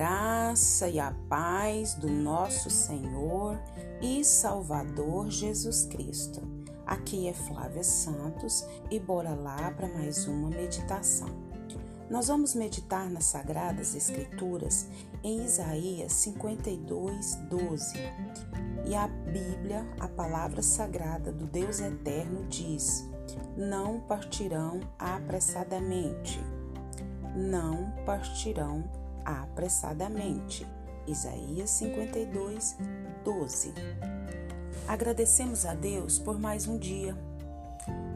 graça e a paz do nosso Senhor e Salvador Jesus Cristo. Aqui é Flávia Santos e bora lá para mais uma meditação. Nós vamos meditar nas Sagradas Escrituras em Isaías 52, 12. E a Bíblia, a palavra sagrada do Deus Eterno, diz: Não partirão apressadamente. Não partirão apressadamente. Isaías 52, 12. Agradecemos a Deus por mais um dia.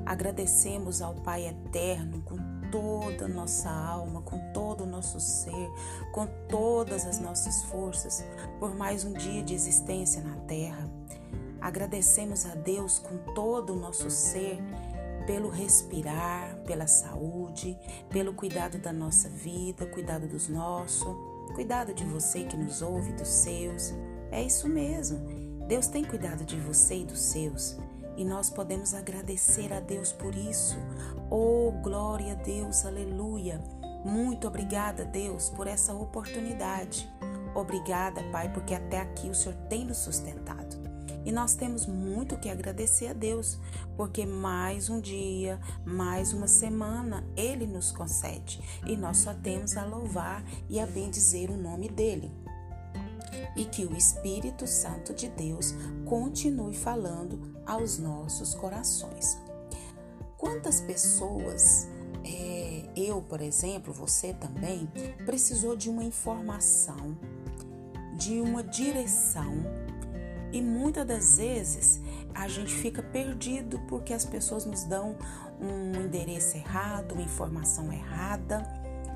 Agradecemos ao Pai Eterno com toda a nossa alma, com todo o nosso ser, com todas as nossas forças, por mais um dia de existência na terra. Agradecemos a Deus com todo o nosso ser pelo respirar, pela saúde, pelo cuidado da nossa vida, cuidado dos nossos, cuidado de você que nos ouve, dos seus. É isso mesmo. Deus tem cuidado de você e dos seus. E nós podemos agradecer a Deus por isso. Oh, glória a Deus, aleluia. Muito obrigada, Deus, por essa oportunidade. Obrigada, Pai, porque até aqui o Senhor tem nos sustentado. E nós temos muito que agradecer a Deus, porque mais um dia, mais uma semana Ele nos concede e nós só temos a louvar e a bendizer o nome dEle. E que o Espírito Santo de Deus continue falando aos nossos corações. Quantas pessoas, é, eu, por exemplo, você também, precisou de uma informação, de uma direção e muitas das vezes a gente fica perdido porque as pessoas nos dão um endereço errado, uma informação errada.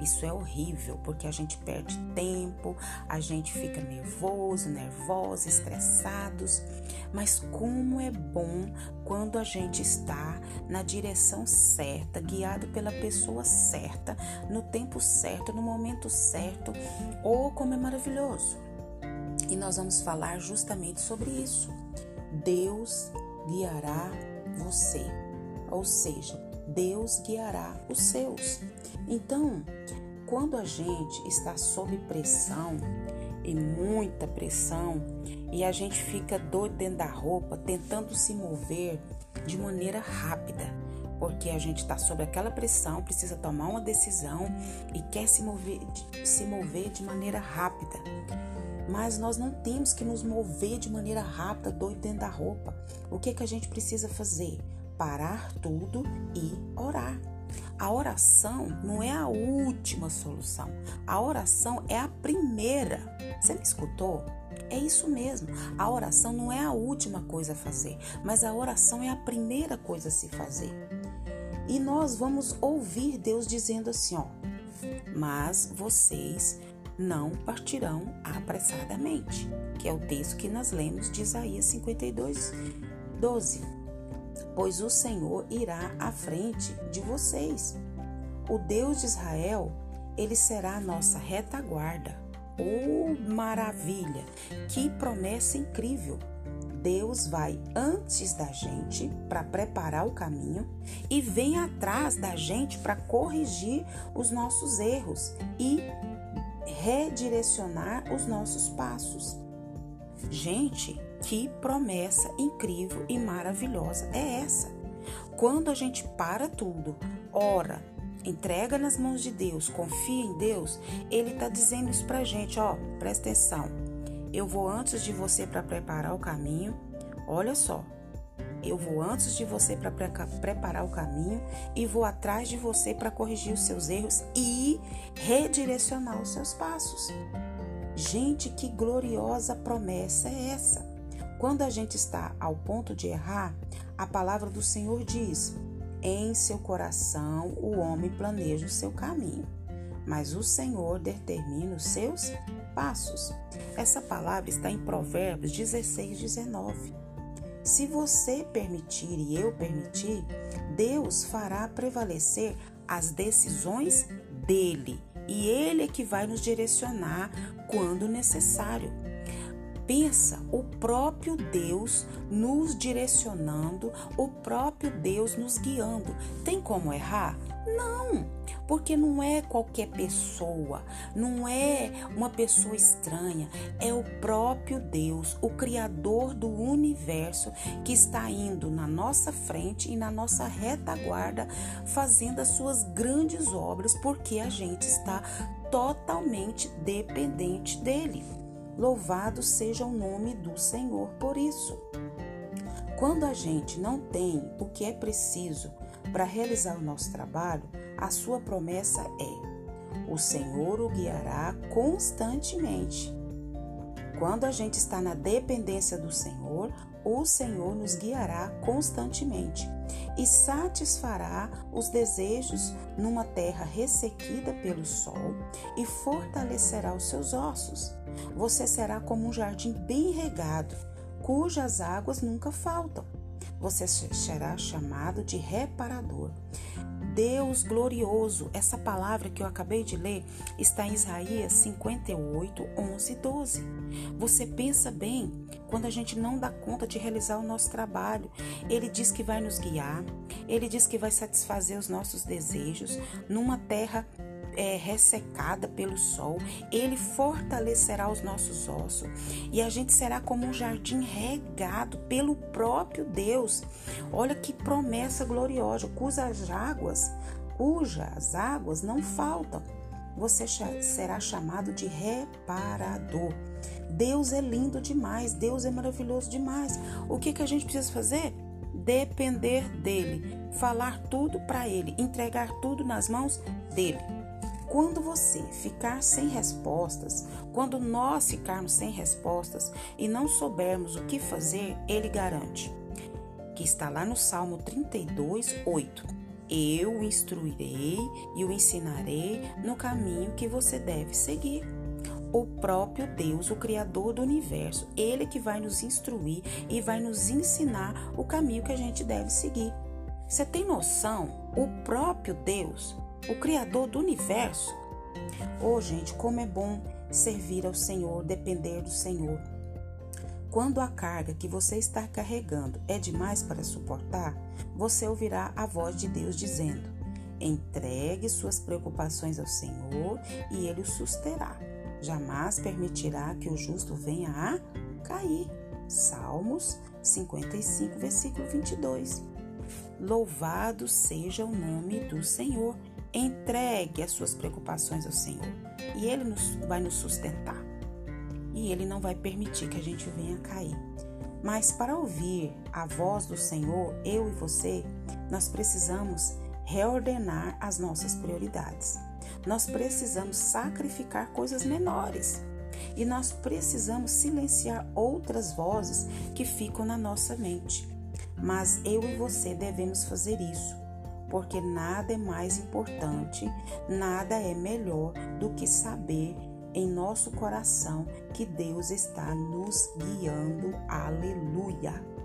Isso é horrível porque a gente perde tempo, a gente fica nervoso, nervosa, estressados. Mas como é bom quando a gente está na direção certa, guiado pela pessoa certa, no tempo certo, no momento certo. Ou oh, como é maravilhoso e nós vamos falar justamente sobre isso. Deus guiará você, ou seja, Deus guiará os seus. Então, quando a gente está sob pressão, e muita pressão, e a gente fica doido dentro da roupa, tentando se mover de maneira rápida, porque a gente está sob aquela pressão, precisa tomar uma decisão e quer se mover, se mover de maneira rápida. Mas nós não temos que nos mover de maneira rápida, doido dentro da roupa. O que, que a gente precisa fazer? Parar tudo e orar. A oração não é a última solução. A oração é a primeira. Você me escutou? É isso mesmo. A oração não é a última coisa a fazer, mas a oração é a primeira coisa a se fazer. E nós vamos ouvir Deus dizendo assim, ó: "Mas vocês não partirão apressadamente, que é o texto que nós lemos de Isaías 52, 12. Pois o Senhor irá à frente de vocês. O Deus de Israel, ele será a nossa retaguarda. Oh, maravilha! Que promessa incrível! Deus vai antes da gente para preparar o caminho e vem atrás da gente para corrigir os nossos erros e redirecionar os nossos passos. Gente, que promessa incrível e maravilhosa é essa? Quando a gente para tudo, ora, entrega nas mãos de Deus, confia em Deus, Ele está dizendo isso para gente, ó, presta atenção. Eu vou antes de você para preparar o caminho. Olha só, eu vou antes de você para preparar o caminho e vou atrás de você para corrigir os seus erros e redirecionar os seus passos. Gente, que gloriosa promessa é essa? Quando a gente está ao ponto de errar, a palavra do Senhor diz: Em seu coração o homem planeja o seu caminho, mas o Senhor determina os seus passos. Essa palavra está em Provérbios 16, 19. Se você permitir e eu permitir, Deus fará prevalecer as decisões dele e ele é que vai nos direcionar quando necessário. Pensa, o próprio Deus nos direcionando, o próprio Deus nos guiando. Tem como errar? Não! Porque não é qualquer pessoa, não é uma pessoa estranha, é o próprio Deus, o Criador do universo, que está indo na nossa frente e na nossa retaguarda, fazendo as suas grandes obras, porque a gente está totalmente dependente dele. Louvado seja o nome do Senhor por isso. Quando a gente não tem o que é preciso para realizar o nosso trabalho, a sua promessa é: o Senhor o guiará constantemente. Quando a gente está na dependência do Senhor, o Senhor nos guiará constantemente e satisfará os desejos numa terra ressequida pelo sol e fortalecerá os seus ossos. Você será como um jardim bem regado cujas águas nunca faltam. Você será chamado de reparador. Deus glorioso, essa palavra que eu acabei de ler está em Isaías 58, 11 e 12. Você pensa bem, quando a gente não dá conta de realizar o nosso trabalho, Ele diz que vai nos guiar, Ele diz que vai satisfazer os nossos desejos numa terra é, ressecada pelo sol, ele fortalecerá os nossos ossos e a gente será como um jardim regado pelo próprio Deus. Olha que promessa gloriosa, cujas águas, cujas águas não faltam. Você será chamado de reparador. Deus é lindo demais, Deus é maravilhoso demais. O que, que a gente precisa fazer? Depender dele, falar tudo para ele, entregar tudo nas mãos dele. Quando você ficar sem respostas, quando nós ficarmos sem respostas e não soubermos o que fazer, ele garante, que está lá no Salmo 32, 8. Eu o instruirei e o ensinarei no caminho que você deve seguir. O próprio Deus, o Criador do universo, Ele que vai nos instruir e vai nos ensinar o caminho que a gente deve seguir. Você tem noção? O próprio Deus o Criador do universo. Oh, gente, como é bom servir ao Senhor, depender do Senhor. Quando a carga que você está carregando é demais para suportar, você ouvirá a voz de Deus dizendo: entregue suas preocupações ao Senhor e Ele o susterá. Jamais permitirá que o justo venha a cair. Salmos 55, versículo 22. Louvado seja o nome do Senhor. Entregue as suas preocupações ao Senhor e Ele nos, vai nos sustentar. E Ele não vai permitir que a gente venha cair. Mas para ouvir a voz do Senhor, eu e você, nós precisamos reordenar as nossas prioridades. Nós precisamos sacrificar coisas menores. E nós precisamos silenciar outras vozes que ficam na nossa mente. Mas eu e você devemos fazer isso porque nada é mais importante, nada é melhor do que saber em nosso coração que Deus está nos guiando. Aleluia!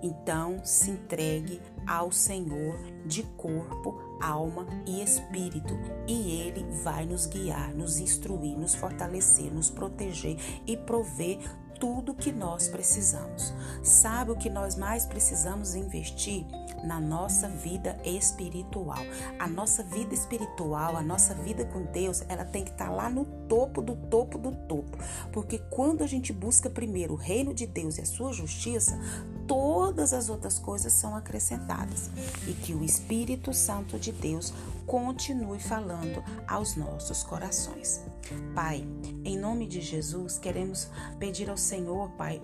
Então, se entregue ao Senhor de corpo, alma e espírito, e Ele vai nos guiar, nos instruir, nos fortalecer, nos proteger e prover tudo que nós precisamos. Sabe o que nós mais precisamos investir? Na nossa vida espiritual. A nossa vida espiritual, a nossa vida com Deus, ela tem que estar lá no topo do topo do topo. Porque quando a gente busca primeiro o reino de Deus e a sua justiça, todas as outras coisas são acrescentadas. E que o Espírito Santo de Deus continue falando aos nossos corações. Pai, em nome de Jesus, queremos pedir ao Senhor, Pai,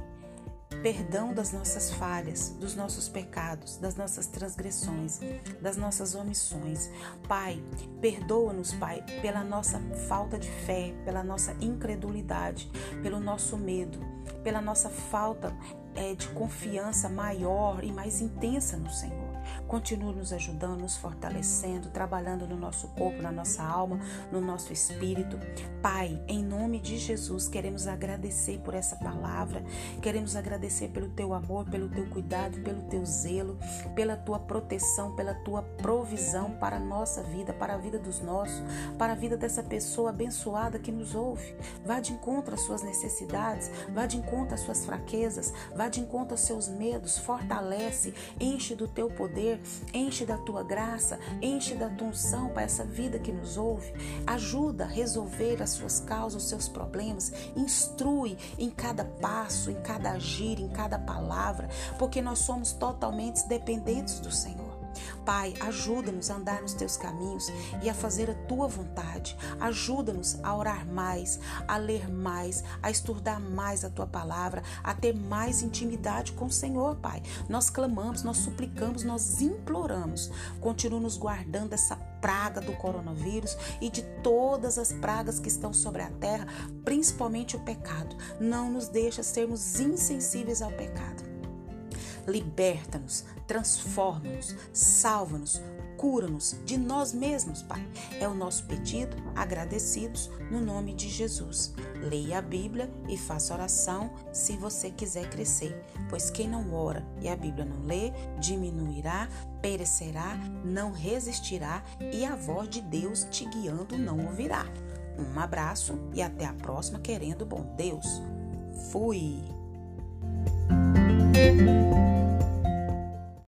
perdão das nossas falhas, dos nossos pecados, das nossas transgressões, das nossas omissões. Pai, perdoa-nos, Pai, pela nossa falta de fé, pela nossa incredulidade, pelo nosso medo, pela nossa falta é, de confiança maior e mais intensa no Senhor. Continue nos ajudando, nos fortalecendo, trabalhando no nosso corpo, na nossa alma, no nosso espírito. Pai, em nome de Jesus, queremos agradecer por essa palavra, queremos agradecer pelo teu amor, pelo teu cuidado, pelo teu zelo, pela tua proteção, pela tua provisão para a nossa vida, para a vida dos nossos, para a vida dessa pessoa abençoada que nos ouve. Vá de encontro às suas necessidades, vá de encontro às suas fraquezas, vá de encontro aos seus medos, fortalece, enche do teu poder poder, enche da tua graça, enche da tua unção para essa vida que nos ouve. Ajuda a resolver as suas causas, os seus problemas. Instrui em cada passo, em cada agir, em cada palavra, porque nós somos totalmente dependentes do Senhor. Pai, ajuda-nos a andar nos teus caminhos e a fazer a tua vontade. Ajuda-nos a orar mais, a ler mais, a estudar mais a tua palavra, a ter mais intimidade com o Senhor, Pai. Nós clamamos, nós suplicamos, nós imploramos. Continua nos guardando essa praga do coronavírus e de todas as pragas que estão sobre a terra, principalmente o pecado. Não nos deixa sermos insensíveis ao pecado. Liberta-nos, transforma-nos, salva-nos, cura-nos de nós mesmos, Pai. É o nosso pedido, agradecidos no nome de Jesus. Leia a Bíblia e faça oração se você quiser crescer, pois quem não ora e a Bíblia não lê, diminuirá, perecerá, não resistirá e a voz de Deus te guiando não ouvirá. Um abraço e até a próxima, querendo bom Deus. Fui! Música